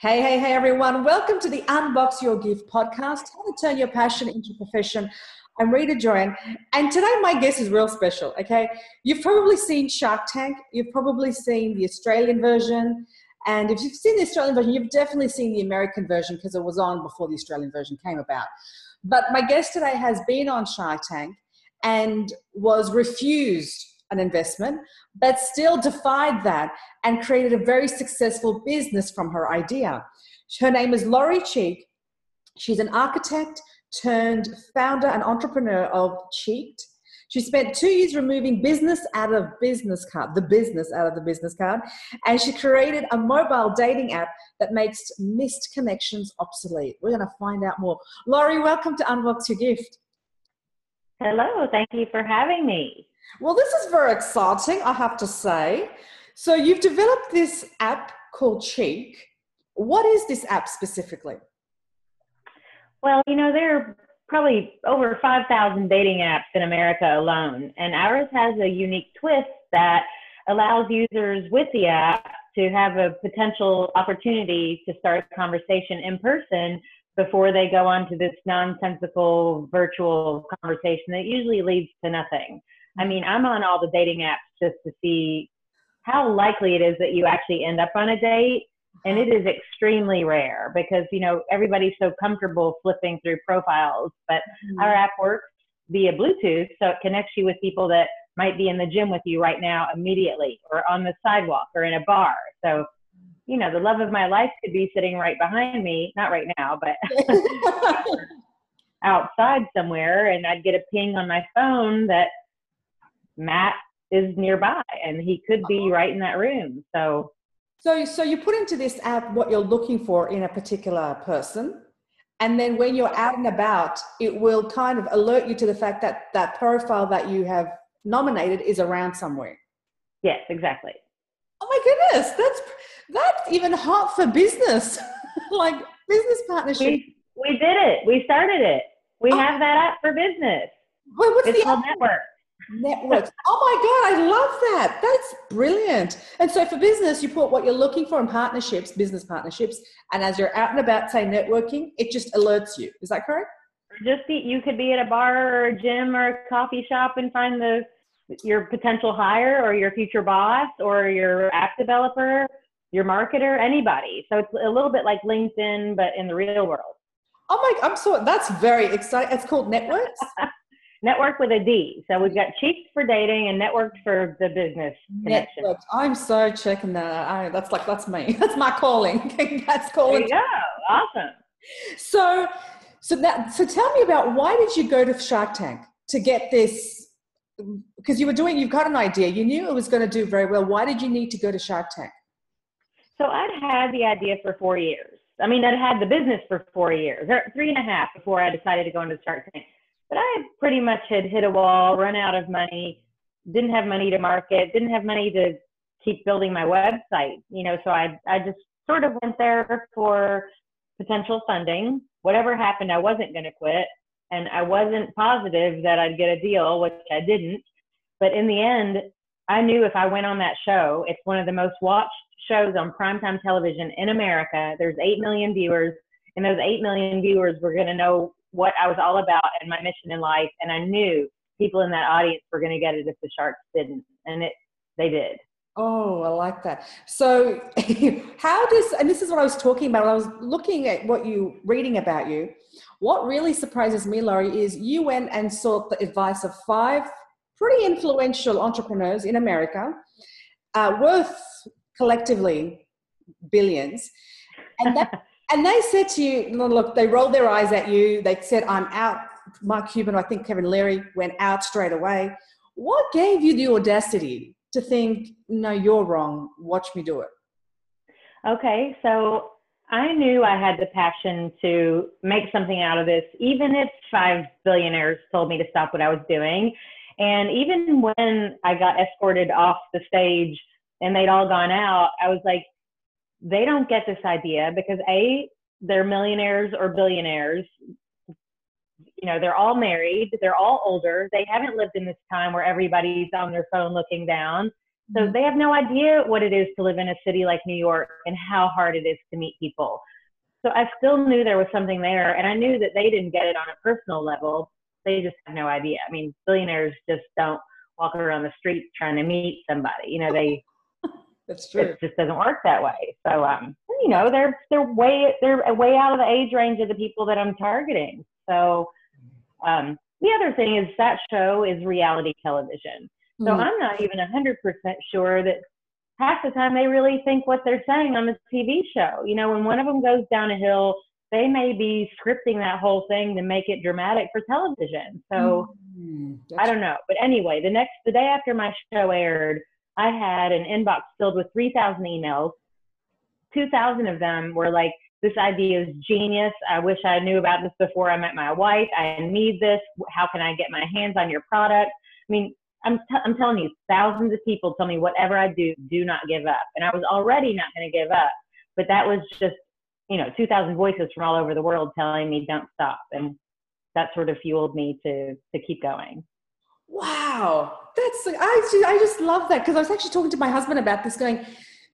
Hey, hey, hey, everyone. Welcome to the Unbox Your Gift podcast, how to turn your passion into profession. I'm Rita Joyan, and today my guest is real special, okay? You've probably seen Shark Tank, you've probably seen the Australian version, and if you've seen the Australian version, you've definitely seen the American version because it was on before the Australian version came about. But my guest today has been on Shark Tank and was refused an investment, but still defied that and created a very successful business from her idea. Her name is Lori Cheek. She's an architect turned founder and entrepreneur of Cheeked. She spent two years removing business out of business card, the business out of the business card, and she created a mobile dating app that makes missed connections obsolete. We're going to find out more. Lori, welcome to Unbox Your Gift. Hello, thank you for having me. Well, this is very exciting, I have to say. So, you've developed this app called Cheeked. What is this app specifically? Well, you know, there are probably over 5,000 dating apps in America alone, and ours has a unique twist that allows users with the app to have a potential opportunity to start a conversation in person before they go on to this nonsensical virtual conversation that usually leads to nothing. I mean, I'm on all the dating apps just to see how likely it is that you actually end up on a date. And it is extremely rare because, you know, everybody's so comfortable flipping through profiles. But mm-hmm. our app works via Bluetooth, so it connects you with people that might be in the gym with you right now immediately or on the sidewalk or in a bar. So, you know, the love of my life could be sitting right behind me, not right now, but outside somewhere. And I'd get a ping on my phone that Matt is nearby and he could be uh-huh. right in that room. So so so you put into this app what you're looking for in a particular person and then when you're out and about it will kind of alert you to the fact that that profile that you have nominated is around somewhere. Yes, exactly. Oh my goodness, that's that's even hot for business. like business partnership. We, we did it. We started it. We oh. have that app for business. Wait, what's it's the called app? Network networks. oh my God, I love that. That's brilliant. And so for business, you put what you're looking for in partnerships, business partnerships, and as you're out and about, say networking, it just alerts you. Is that correct? Just be, you could be at a bar or a gym or a coffee shop and find the your potential hire or your future boss or your app developer, your marketer, anybody. So it's a little bit like LinkedIn, but in the real world. Oh my, god, I'm so, that's very exciting. It's called Networks. network with a D. So we've got Cheeks for dating and networked for the business connection. Network. I'm so checking that. I, that's like that's me. That's my calling. that's calling. There you go. Awesome. So, so that so tell me about why did you go to Shark Tank to get this? Because you were doing, you've got an idea. You knew it was going to do very well. Why did you need to go to Shark Tank? So I'd had the idea for four years. I mean, I'd had the business for four years, or three and a half before I decided to go into Shark Tank but I pretty much had hit a wall, run out of money, didn't have money to market, didn't have money to keep building my website, you know, so I, I just sort of went there for potential funding. Whatever happened, I wasn't going to quit. And I wasn't positive that I'd get a deal, which I didn't. But in the end, I knew if I went on that show, it's one of the most watched shows on primetime television in America. There's 8 million viewers, and those 8 million viewers were going to know what I was all about and my mission in life. And I knew people in that audience were going to get it if the Sharks didn't, and it they did. Oh, I like that. So, how does, and this is what I was talking about, I was looking at what you, reading about you. What really surprises me, Lori, is you went and sought the advice of five pretty influential entrepreneurs in America, uh, worth collectively billions. And that And they said to you, look, they rolled their eyes at you. They said, I'm out. Mark Cuban, I think Kevin O'Leary went out straight away. What gave you the audacity to think, no, you're wrong. Watch me do it? Okay, so I knew I had the passion to make something out of this, even if five billionaires told me to stop what I was doing. And even when I got escorted off the stage and they'd all gone out, I was like, they don't get this idea because a they're millionaires or billionaires you know they're all married they're all older they haven't lived in this time where everybody's on their phone looking down So mm-hmm. they have no idea what it is to live in a city like New York and how hard it is to meet people. So I still knew there was something there, and I knew that they didn't get it on a personal level. They just have no idea. I mean, billionaires just don't walk around the streets trying to meet somebody. You know, they that's true. It just doesn't work that way. So, um, you know, they're they're way they're way out of the age range of the people that I'm targeting. So, um, the other thing is that show is reality television. So mm-hmm. I'm not even 100% sure that half the time they really think what they're saying on the TV show. You know, when one of them goes down a hill, they may be scripting that whole thing to make it dramatic for television. So mm-hmm. I don't know. But anyway, the next, the day after my show aired, I had an inbox filled with 3,000 emails. 2,000 of them were like, this idea is genius. I wish I knew about this before I met my wife. I need this. How can I get my hands on your product? I mean, I'm, t- I'm telling you, thousands of people tell me whatever I do, do not give up. And I was already not going to give up, but that was just, you know, 2,000 voices from all over the world telling me don't stop. And that sort of fueled me to, to keep going. Wow. That's, I just, I just love that because I was actually talking to my husband about this going,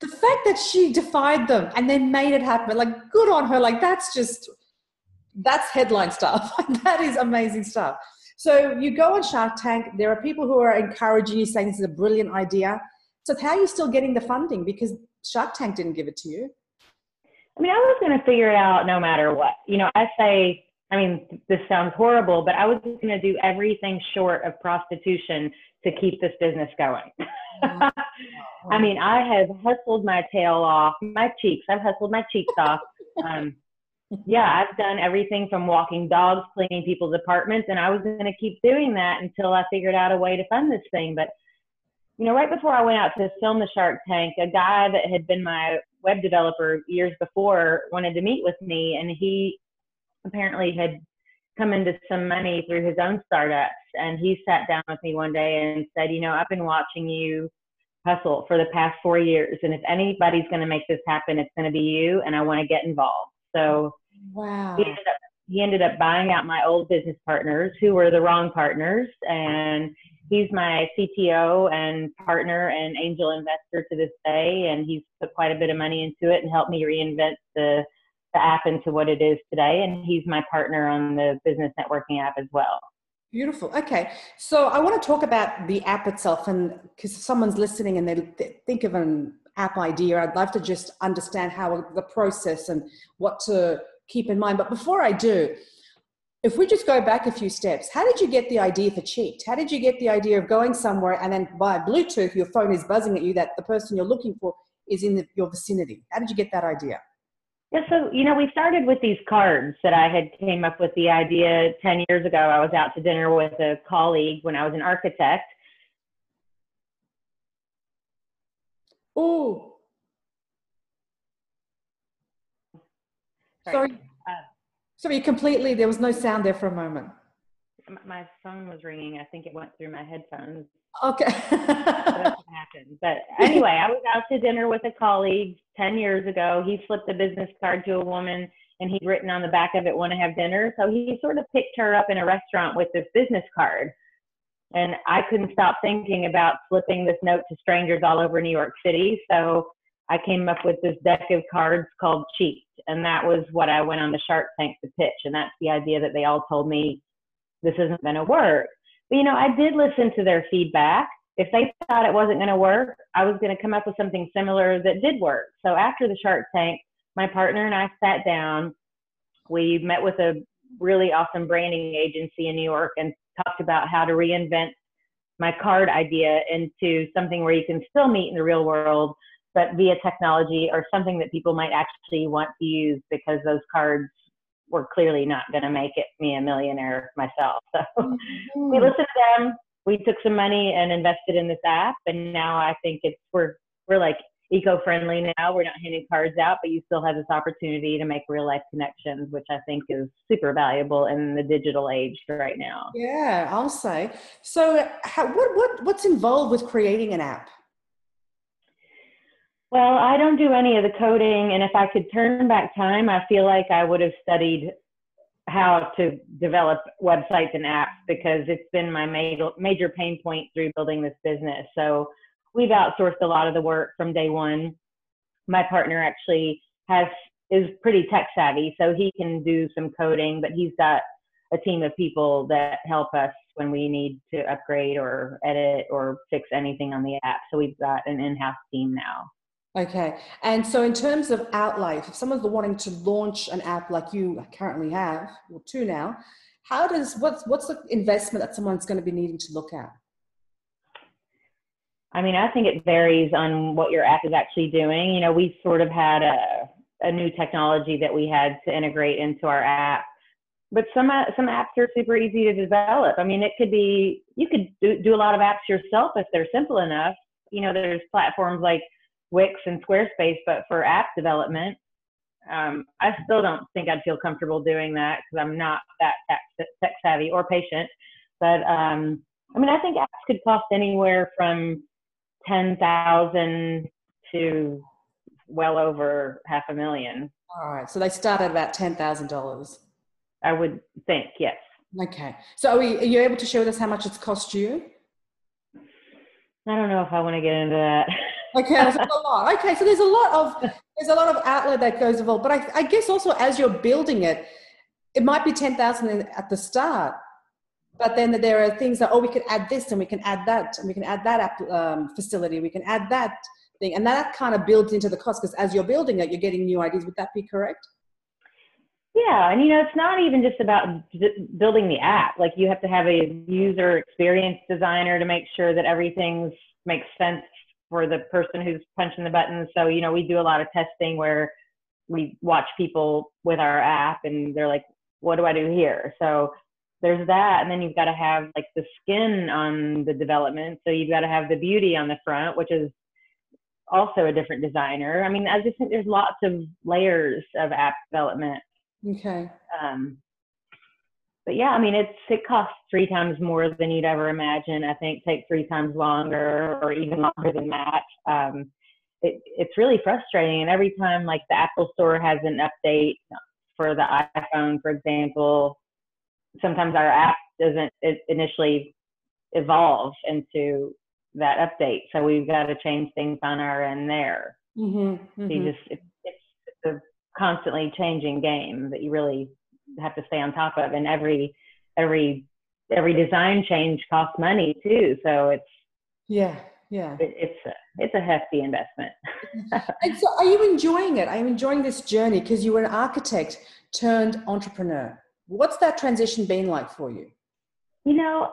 the fact that she defied them and then made it happen, like good on her. Like that's just, that's headline stuff. that is amazing stuff. So you go on Shark Tank, there are people who are encouraging you saying this is a brilliant idea. So how are you still getting the funding? Because Shark Tank didn't give it to you. I mean, I was going to figure it out no matter what. You know, I say, I mean, this sounds horrible, but I was going to do everything short of prostitution to keep this business going. I mean, I have hustled my tail off, my cheeks. I've hustled my cheeks off. Um, yeah, I've done everything from walking dogs, cleaning people's apartments, and I was going to keep doing that until I figured out a way to fund this thing. But, you know, right before I went out to film the Shark Tank, a guy that had been my web developer years before wanted to meet with me, and he apparently had come into some money through his own startups. And he sat down with me one day and said, You know, I've been watching you hustle for the past four years, and if anybody's going to make this happen, it's going to be you, and I want to get involved. So wow. he ended up he ended up buying out my old business partners who were the wrong partners and he's my CTO and partner and angel investor to this day and he's put quite a bit of money into it and helped me reinvent the the app into what it is today and he's my partner on the business networking app as well. Beautiful. Okay. So I want to talk about the app itself and because someone's listening and they think of an app idea. I'd love to just understand how the process and what to keep in mind. But before I do, if we just go back a few steps, how did you get the idea for Cheeked? How did you get the idea of going somewhere and then by Bluetooth, your phone is buzzing at you that the person you're looking for is in the, your vicinity? How did you get that idea? Yeah, so you know, we started with these cards that I had came up with the idea 10 years ago. I was out to dinner with a colleague when I was an architect Oh. Sorry. Uh, Sorry, completely. There was no sound there for a moment. My phone was ringing. I think it went through my headphones. Okay. That's what happened. But anyway, I was out to dinner with a colleague 10 years ago. He flipped a business card to a woman and he'd written on the back of it, want to have dinner. So he sort of picked her up in a restaurant with this business card. And I couldn't stop thinking about flipping this note to strangers all over New York City. So I came up with this deck of cards called Cheeked. And that was what I went on the Shark Tank to pitch. And that's the idea that they all told me this isn't going to work. But, you know, I did listen to their feedback. If they thought it wasn't going to work, I was going to come up with something similar that did work. So after the Shark Tank, my partner and I sat down. We met with a really awesome branding agency in New York and talked about how to reinvent my card idea into something where you can still meet in the real world, but via technology or something that people might actually want to use because those cards were clearly not going to make it me a millionaire myself. So mm-hmm. we listened to them. We took some money and invested in this app, and now I think it's we're we're like eco-friendly now. We're not handing cards out, but you still have this opportunity to make real life connections, which I think is super valuable in the digital age right now. Yeah, I'll say. So, how, what what what's involved with creating an app? Well, I don't do any of the coding, and if I could turn back time, I feel like I would have studied how to develop websites and apps because it's been my major pain point through building this business. So we've outsourced a lot of the work from day one. My partner actually has is pretty tech savvy, so he can do some coding, but he's got a team of people that help us when we need to upgrade or edit or fix anything on the app. So we've got an in-house team now. Okay. And so in terms of outlay, if someone's wanting to launch an app like you currently have, or two now, how does what's what's the investment that someone's going to be needing to look at? I mean, I think it varies on what your app is actually doing. You know, we sort of had a, a new technology that we had to integrate into our app. But some some apps are super easy to develop. I mean, it could be you could do, do a lot of apps yourself if they're simple enough. You know, there's platforms like Wix and Squarespace, but for app development, um, I still don't think I'd feel comfortable doing that because I'm not that tech, savvy or patient. But um, I mean, I think apps could cost anywhere from ten thousand to well over half a million. All right, so they start at about ten thousand dollars. I would think, yes. Okay, so are, we, are you able to share with us how much it's cost you? I don't know if I want to get into that. Okay, there's a lot. Okay, so there's a lot of there's a lot of outlet that goes involved, but I, I guess also as you're building it, it might be ten thousand at the start, but then there are things that oh we could add this and we can add that and we can add that app, um, facility, we can add that thing, and that kind of builds into the cost because as you're building it, you're getting new ideas. Would that be correct? Yeah, and you know, it's not even just about building the app. Like you have to have a user experience designer to make sure that everything's makes sense for the person who's punching the buttons. So, you know, we do a lot of testing where we watch people with our app and they're like, what do I do here? So there's that. And then you've got to have like the skin on the development. So you've got to have the beauty on the front, which is also a different designer. I mean, I just think there's lots of layers of app development. Okay. Um, but yeah, I mean, it's it costs three times more than you'd ever imagine. I think take three times longer, or even longer than that. Um, it, it's really frustrating, and every time like the Apple Store has an update for the iPhone, for example, sometimes our app doesn't initially evolve into that update, so we've got to change things on our end there. Mm-hmm, mm-hmm. So you just it, it's, it's a constantly changing game that you really have to stay on top of. And every every every design change costs money too. So it's yeah yeah. it, it's a, it's a hefty investment. And so are you enjoying it? I'm enjoying this journey? Because you were an architect turned entrepreneur. What's that transition been like for you? You know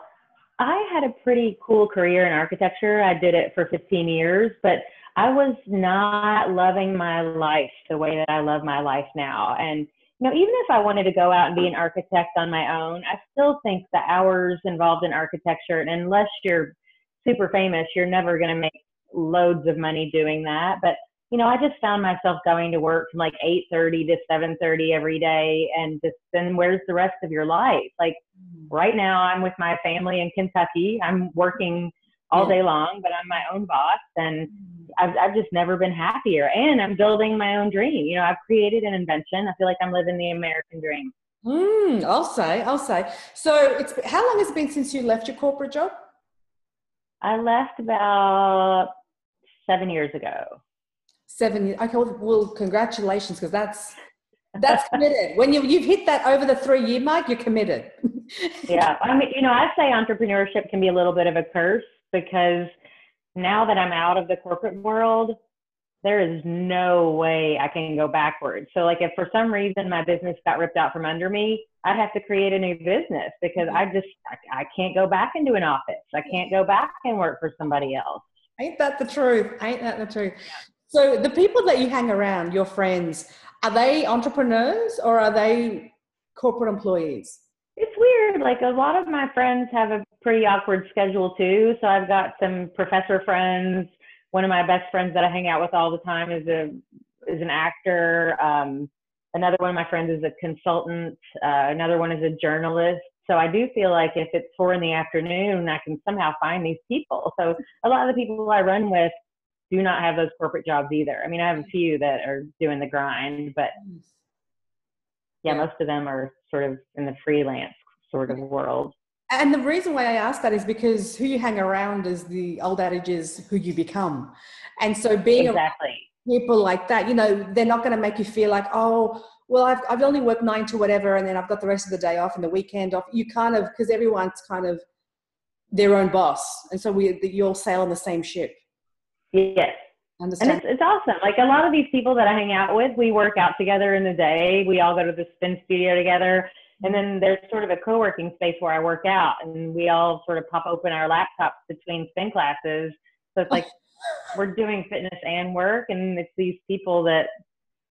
i had a pretty cool career in architecture. I did it for 15 years but i was not loving my life the way that i love my life now. And know, even if I wanted to go out and be an architect on my own, I still think the hours involved in architecture, and unless you're super famous, you're never going to make loads of money doing that. But you know, I just found myself going to work from like 8:30 to 7:30 every day, and just then where's the rest of your life? Like mm. right now, I'm with my family in Kentucky. I'm working all day long, but I'm my own boss and I've, I've just never been happier. And I'm building my own dream. You know, I've created an invention. I feel like I'm living the American dream. Mm, I'll say, I'll say. So it's, how long has it been since you left your corporate job? I left about seven years ago. Seven years. Okay. Well, congratulations. Cause that's, that's committed. When you, you've hit that over the three year mark, you're committed. yeah. I mean, you know, I say entrepreneurship can be a little bit of a curse because now that I'm out of the corporate world, there is no way I can go backwards. So, like, if for some reason my business got ripped out from under me, I'd have to create a new business because mm-hmm. I just I, I can't go back into an office. I can't go back and work for somebody else. Ain't that the truth? Ain't that the truth? So, the people that you hang around, your friends, are they entrepreneurs or are they corporate employees? It's weird. Like a lot of my friends have a pretty awkward schedule too. So I've got some professor friends. One of my best friends that I hang out with all the time is a is an actor. Um, another one of my friends is a consultant. Uh, another one is a journalist. So I do feel like if it's four in the afternoon, I can somehow find these people. So a lot of the people I run with do not have those corporate jobs either. I mean, I have a few that are doing the grind, but yeah, most of them are sort of in the freelance sort of world. And the reason why I ask that is because who you hang around is the old adage is who you become. And so being exactly people like that, you know, they're not going to make you feel like, oh, well, I've, I've only worked nine to whatever, and then I've got the rest of the day off and the weekend off. You kind of, because everyone's kind of their own boss. And so we, you all sail on the same ship. Yes. Understand. And it's, it's awesome. Like a lot of these people that I hang out with, we work out together in the day. We all go to the spin studio together. And then there's sort of a co-working space where I work out and we all sort of pop open our laptops between spin classes. So it's like we're doing fitness and work and it's these people that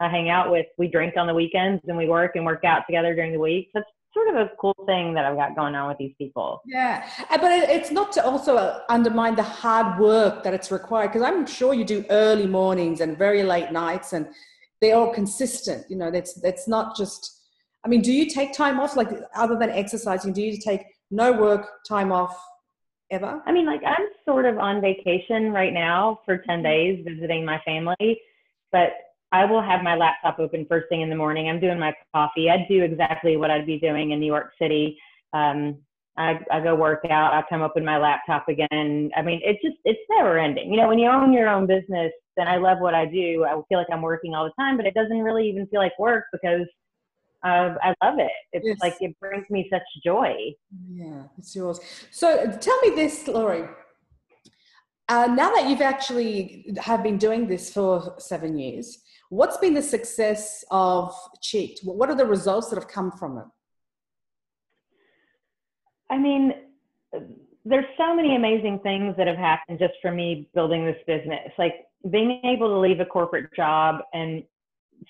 I hang out with. We drink on the weekends and we work and work out together during the week. So it's sort of a cool thing that I've got going on with these people. Yeah, but it's not to also uh, undermine the hard work that it's required because I'm sure you do early mornings and very late nights, and they're all consistent. You know, that's that's not just. I mean, do you take time off like other than exercising? Do you take no work time off ever? I mean, like I'm sort of on vacation right now for ten mm-hmm. days visiting my family, but I will have my laptop open first thing in the morning. I'm doing my coffee. I do exactly what I'd be doing in New York City. Um, I, I go work out. I come open my laptop again. I mean, it's just, it's never ending. You know, when you own your own business, then I love what I do. I feel like I'm working all the time, but it doesn't really even feel like work because uh, I love it. It's yes. like it brings me such joy. Yeah, it's yours. So tell me this, Lori. Uh, now that you've actually have been doing this for seven years, What's been the success of Cheeked? What are the results that have come from it? I mean, there's so many amazing things that have happened just for me building this business. Like being able to leave a corporate job and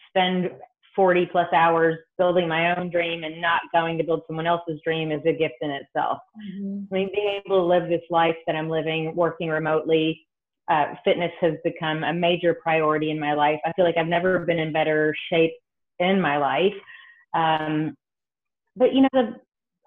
spend 40 plus hours building my own dream and not going to build someone else's dream is a gift in itself. Mm-hmm. I mean, being able to live this life that I'm living, working remotely, uh, fitness has become a major priority in my life. I feel like I've never been in better shape in my life. Um, but you know, the,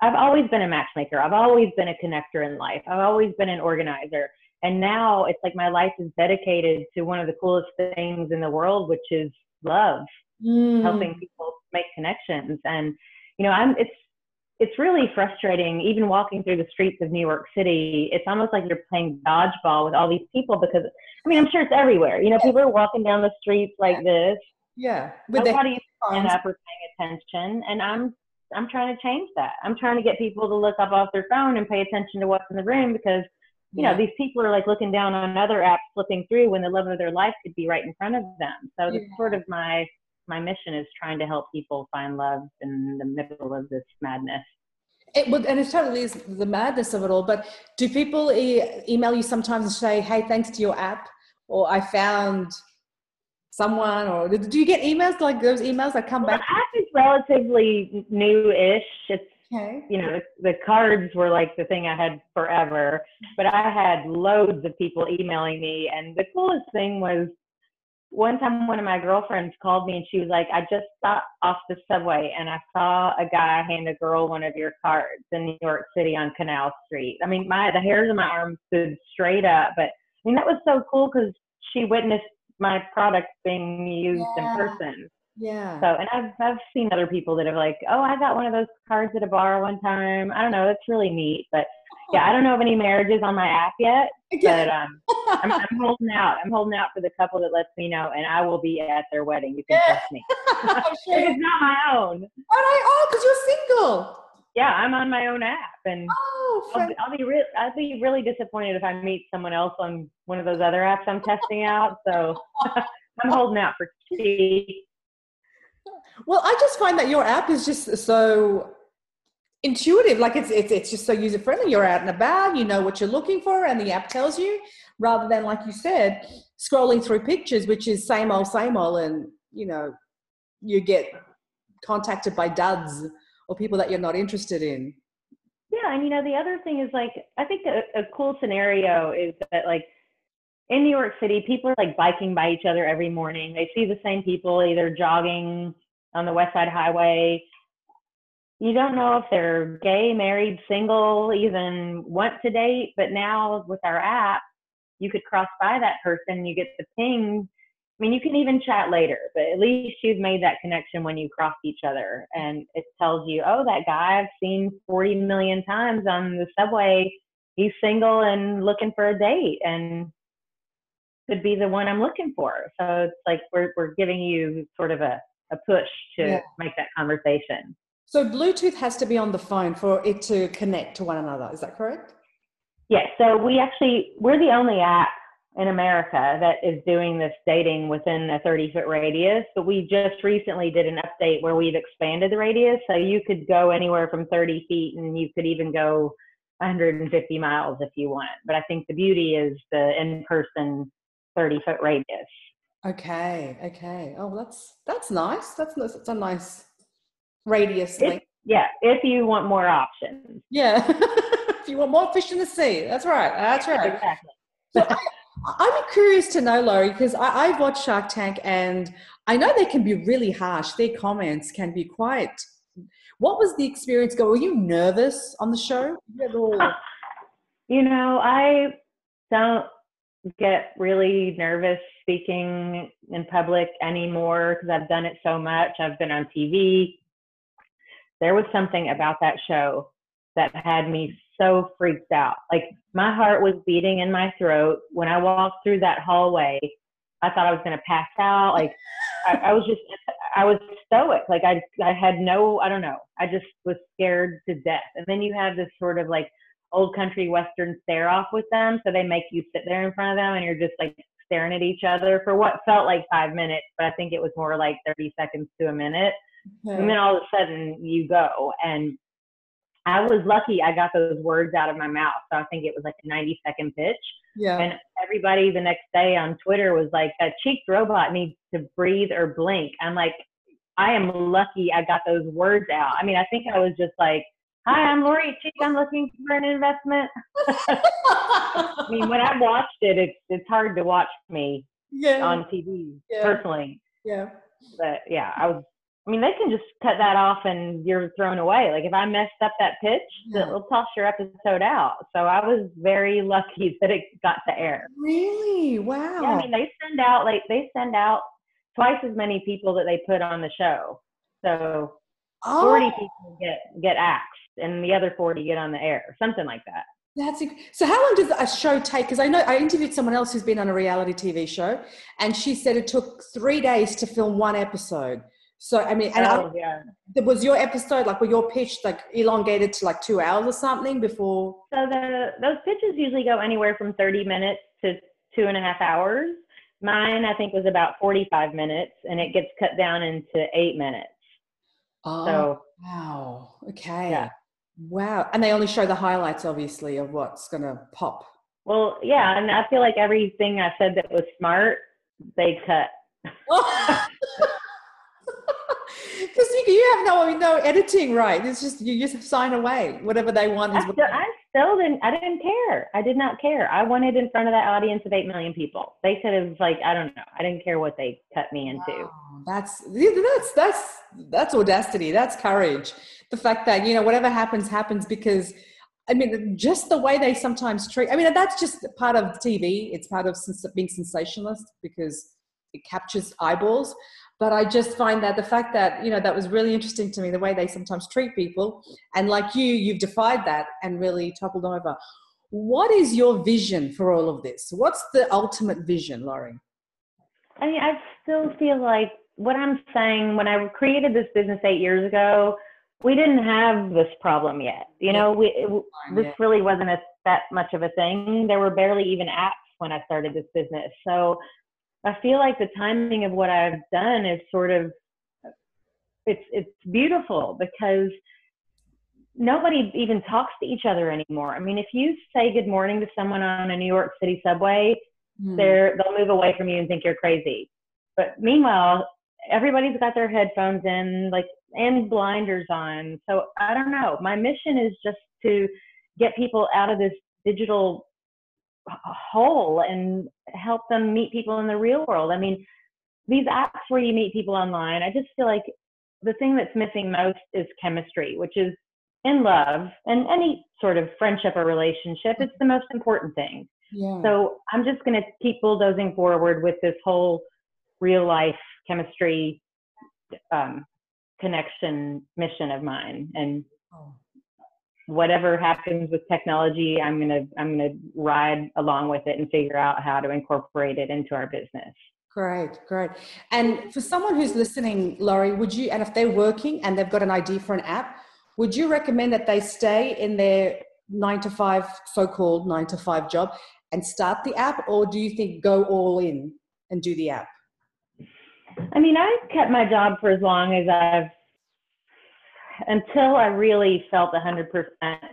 I've always been a matchmaker. I've always been a connector in life. I've always been an organizer. And now it's like my life is dedicated to one of the coolest things in the world, which is love, mm. helping people make connections. And you know, I'm it's it's really frustrating, even walking through the streets of New York City. It's almost like you're playing dodgeball with all these people because, I mean, I'm sure it's everywhere. You know, people are walking down the streets like this. Yeah. With Nobody's stand up or paying attention. And I'm, I'm trying to change that. I'm trying to get people to look up off their phone and pay attention to what's in the room because, you yeah. know, these people are like looking down on other apps, flipping through when the love of their life could be right in front of them. So yeah. that's sort of my my mission is trying to help people find love in the middle of this madness. It would, and it totally is the madness of it all. But do people e- email you sometimes and say, "Hey, thanks to your app," or "I found someone," or do you get emails like those emails that come well, back? The app is relatively new-ish. It's okay. you know the, the cards were like the thing I had forever, but I had loads of people emailing me, and the coolest thing was one time one of my girlfriends called me and she was like, I just got off the subway and I saw a guy hand a girl one of your cards in New York City on Canal Street. I mean, my the hairs on my arms stood straight up, but I mean that was so cool because she witnessed my product being used yeah. in person. Yeah. So, and I've I've seen other people that have like, oh, I got one of those cards at a bar one time. I don't know, it's really neat, but yeah, I don't know of any marriages on my app yet, but um, I'm, I'm, holding out. I'm holding out for the couple that lets me know, and I will be at their wedding. You can yeah. trust me. sure. it's not my own. Oh, because you're single. Yeah, I'm on my own app, and oh, I'll, I'll, be re- I'll be really disappointed if I meet someone else on one of those other apps I'm testing out. So I'm holding out for tea. Well, I just find that your app is just so intuitive like it's, it's it's just so user friendly you're out and about you know what you're looking for and the app tells you rather than like you said scrolling through pictures which is same old same old and you know you get contacted by duds or people that you're not interested in. Yeah and you know the other thing is like i think a, a cool scenario is that like in new york city people are like biking by each other every morning. They see the same people either jogging on the west side highway you don't know if they're gay, married, single, even want to date. But now with our app, you could cross by that person, you get the ping, I mean, you can even chat later, but at least you've made that connection when you cross each other. And it tells you, oh, that guy I've seen 40 million times on the subway, he's single and looking for a date and could be the one I'm looking for. So it's like we're, we're giving you sort of a, a push to yeah. make that conversation. So Bluetooth has to be on the phone for it to connect to one another. Is that correct? Yes. So we actually, we're the only app in America that is doing this dating within a 30 foot radius. But we just recently did an update where we've expanded the radius. So you could go anywhere from 30 feet and you could even go 150 miles if you want. But I think the beauty is the in person 30 foot radius. Okay. Okay. Oh, that's, that's nice. That's, that's a nice radius length. Yeah. If you want more options. Yeah. if you want more fish in the sea. That's right. That's right. Exactly. So I'm curious to know, Lori, because I, have watched Shark Tank and I know they can be really harsh. Their comments can be quite. What was the experience go? Were you nervous on the show? You know, I don't get really nervous speaking in public anymore because I've done it so much. I've been on TV. There was something about that show that had me so freaked out. Like my heart was beating in my throat when I walked through that hallway. I thought I was going to pass out. Like I, I, was just, I was stoic. Like I, I had no, I don't know. I just was scared to death. And then you have this sort of like old country western stare off with them. So they make you sit there in front of them and you're just like staring at each other for what felt like five minutes, but I think it was more like 30 seconds to a minute. Okay. And then all of a sudden you go and I was lucky I got those words out of my mouth. So I think it was like a 90 second pitch. Yeah. And everybody the next day on Twitter was like, a cheeked robot needs to breathe or blink. I'm like, I am lucky I got those words out. I mean, I think I was just like, Hi, I'm Lori Cheek. I'm looking for an investment. I mean, when I watched it, it's it's hard to watch me yeah. on TV yeah. personally. Yeah. But yeah, I was I mean, they can just cut that off and you're thrown away. Like if I messed up that pitch, yeah. it'll toss your episode out. So I was very lucky that it got to air. Really? Wow. Yeah, I mean, they send out like they send out twice as many people that they put on the show. So oh. 40 people get get axed and the other 40 get on the air, something like that. That's so. How long does a show take? Because I know I interviewed someone else who's been on a reality TV show, and she said it took three days to film one episode. So I mean, and oh, I, yeah. was your episode like, were your pitch like elongated to like two hours or something before? So the those pitches usually go anywhere from thirty minutes to two and a half hours. Mine, I think, was about forty-five minutes, and it gets cut down into eight minutes. Oh, so, wow. Okay. Yeah. Wow. And they only show the highlights, obviously, of what's going to pop. Well, yeah, and I feel like everything I said that was smart, they cut. Because you, you have no no editing, right? It's just you just sign away whatever they want. I still, I still didn't. I didn't care. I did not care. I wanted in front of that audience of eight million people. They could have like I don't know. I didn't care what they cut me into. Wow, that's that's that's that's audacity. That's courage. The fact that you know whatever happens happens because. I mean, just the way they sometimes treat. I mean, that's just part of TV. It's part of being sensationalist because it captures eyeballs. But I just find that the fact that, you know, that was really interesting to me, the way they sometimes treat people. And like you, you've defied that and really toppled over. What is your vision for all of this? What's the ultimate vision, Lori? I mean, I still feel like what I'm saying when I created this business eight years ago, we didn't have this problem yet. You know, we, it, this really wasn't a, that much of a thing. There were barely even apps when I started this business. So I feel like the timing of what I've done is sort of it's it's beautiful because nobody even talks to each other anymore. I mean, if you say good morning to someone on a New York City subway, mm. they're they'll move away from you and think you're crazy. But meanwhile, everybody's got their headphones in, like and blinders on. So I don't know. My mission is just to get people out of this digital whole and help them meet people in the real world. I mean, these apps where you meet people online, I just feel like the thing that's missing most is chemistry, which is in love and any sort of friendship or relationship. It's the most important thing. Yeah. So I'm just going to keep bulldozing forward with this whole real life chemistry um, connection mission of mine. And oh. Whatever happens with technology, I'm gonna I'm gonna ride along with it and figure out how to incorporate it into our business. Great, great. And for someone who's listening, Lori, would you, and if they're working and they've got an idea for an app, would you recommend that they stay in their nine to five, so called nine to five job and start the app, or do you think go all in and do the app? I mean, I kept my job for as long as I've, until I really felt 100%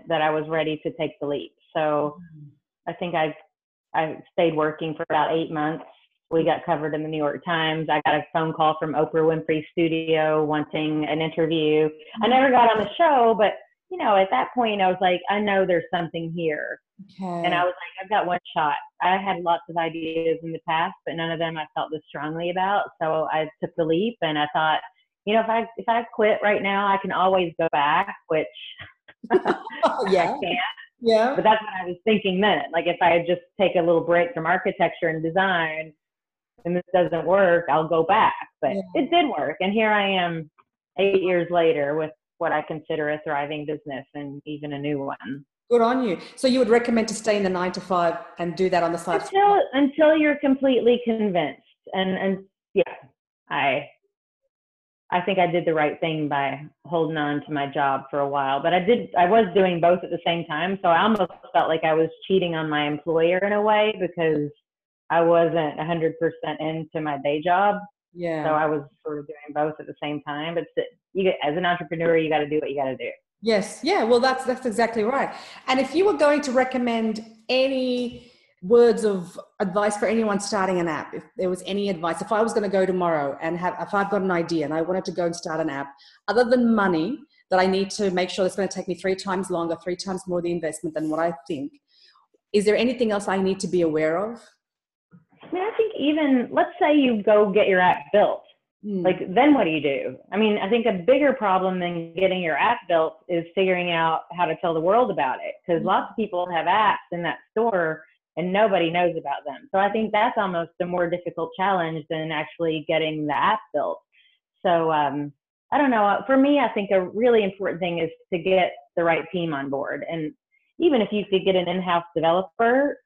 that I was ready to take the leap. So mm-hmm. I think I've, I stayed working for about eight months we got covered in the New York Times. I got a phone call from Oprah Winfrey Studio wanting an interview. I never got on the show, but you know, at that point, I was like, I know there's something here. Okay. And I was like, I've got one shot. I had lots of ideas in the past, but none of them I felt this strongly about. So I took the leap, and I thought, you know, if I if I quit right now, I can always go back, which yeah, I can't. Yeah. But that's what I was thinking then. Like if I just take a little break from architecture and design, and this doesn't work, I'll go back. But yeah. it did work. And here I am eight years later with what I consider a thriving business and even a new one. Good on you. So you would recommend to stay in the nine to five and do that on the side until until you're completely convinced. And and yeah, I I think I did the right thing by holding on to my job for a while. But I did I was doing both at the same time, so I almost felt like I was cheating on my employer in a way because I wasn't 100% into my day job. Yeah. So I was sort of doing both at the same time. But you as an entrepreneur, you got to do what you got to do. Yes. Yeah. Well, that's that's exactly right. And if you were going to recommend any words of advice for anyone starting an app, if there was any advice, if I was going to go tomorrow and have, if I've got an idea and I wanted to go and start an app, other than money that I need to make sure it's going to take me three times longer, three times more the investment than what I think, is there anything else I need to be aware of? I mean, I think even let's say you go get your app built. Mm. Like, then what do you do? I mean, I think a bigger problem than getting your app built is figuring out how to tell the world about it because mm. lots of people have apps in that store and nobody knows about them. So I think that's almost a more difficult challenge than actually getting the app built. So um, I don't know. For me, I think a really important thing is to get the right team on board. And even if you could get an in-house developer,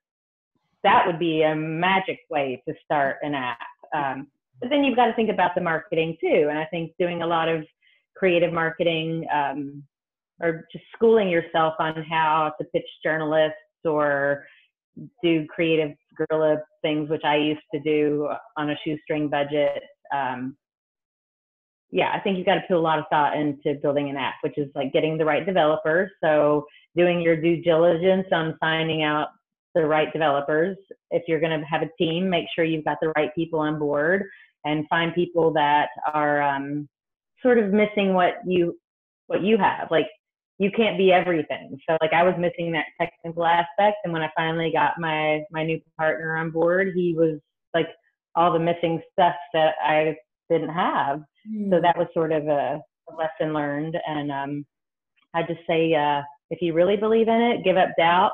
that would be a magic way to start an app. Um, but then you've got to think about the marketing too. And I think doing a lot of creative marketing um, or just schooling yourself on how to pitch journalists or do creative guerrilla things, which I used to do on a shoestring budget. Um, yeah, I think you've got to put a lot of thought into building an app, which is like getting the right developers. So doing your due diligence on finding out the right developers. If you're going to have a team, make sure you've got the right people on board and find people that are um, sort of missing what you what you have. Like you can't be everything. So like I was missing that technical aspect, and when I finally got my my new partner on board, he was like all the missing stuff that I didn't have. Mm. So hmm. that was sort of a, lesson learned. And um, I just say, uh, if you really believe in it, give up doubt,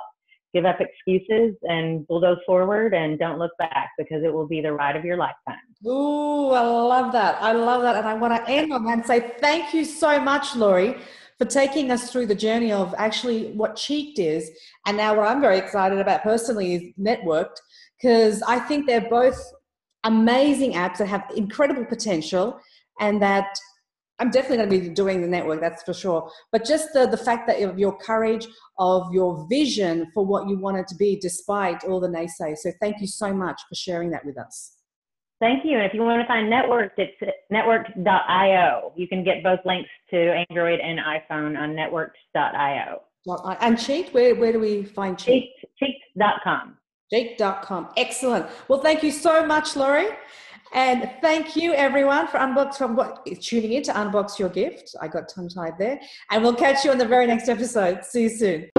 give up excuses and bulldoze forward and don't look back because it will be the ride of your lifetime. Ooh, I love that. I love that. And I want to end on that and say thank you so much, Lori, for taking us through the journey of actually what Cheeked is. And now what I'm very excited about personally is Networked because I think they're both amazing apps that have incredible potential and that I'm definitely going to be doing the network, that's for sure. But just the, the fact that of your courage, of your vision for what you want it to be, despite all the naysayers. So thank you so much for sharing that with us. Thank you. And if you want to find Networked, it's networked.io. You can get both links to Android and iPhone on networked.io. And Cheeked, where, where do we find Cheeked? Cheeked.com. Cheeked.com. Excellent. Well, thank you so much, Lori. And thank you everyone for unbox from what tuning in to unbox your gift. I got tongue tied there. And we'll catch you on the very next episode. See you soon.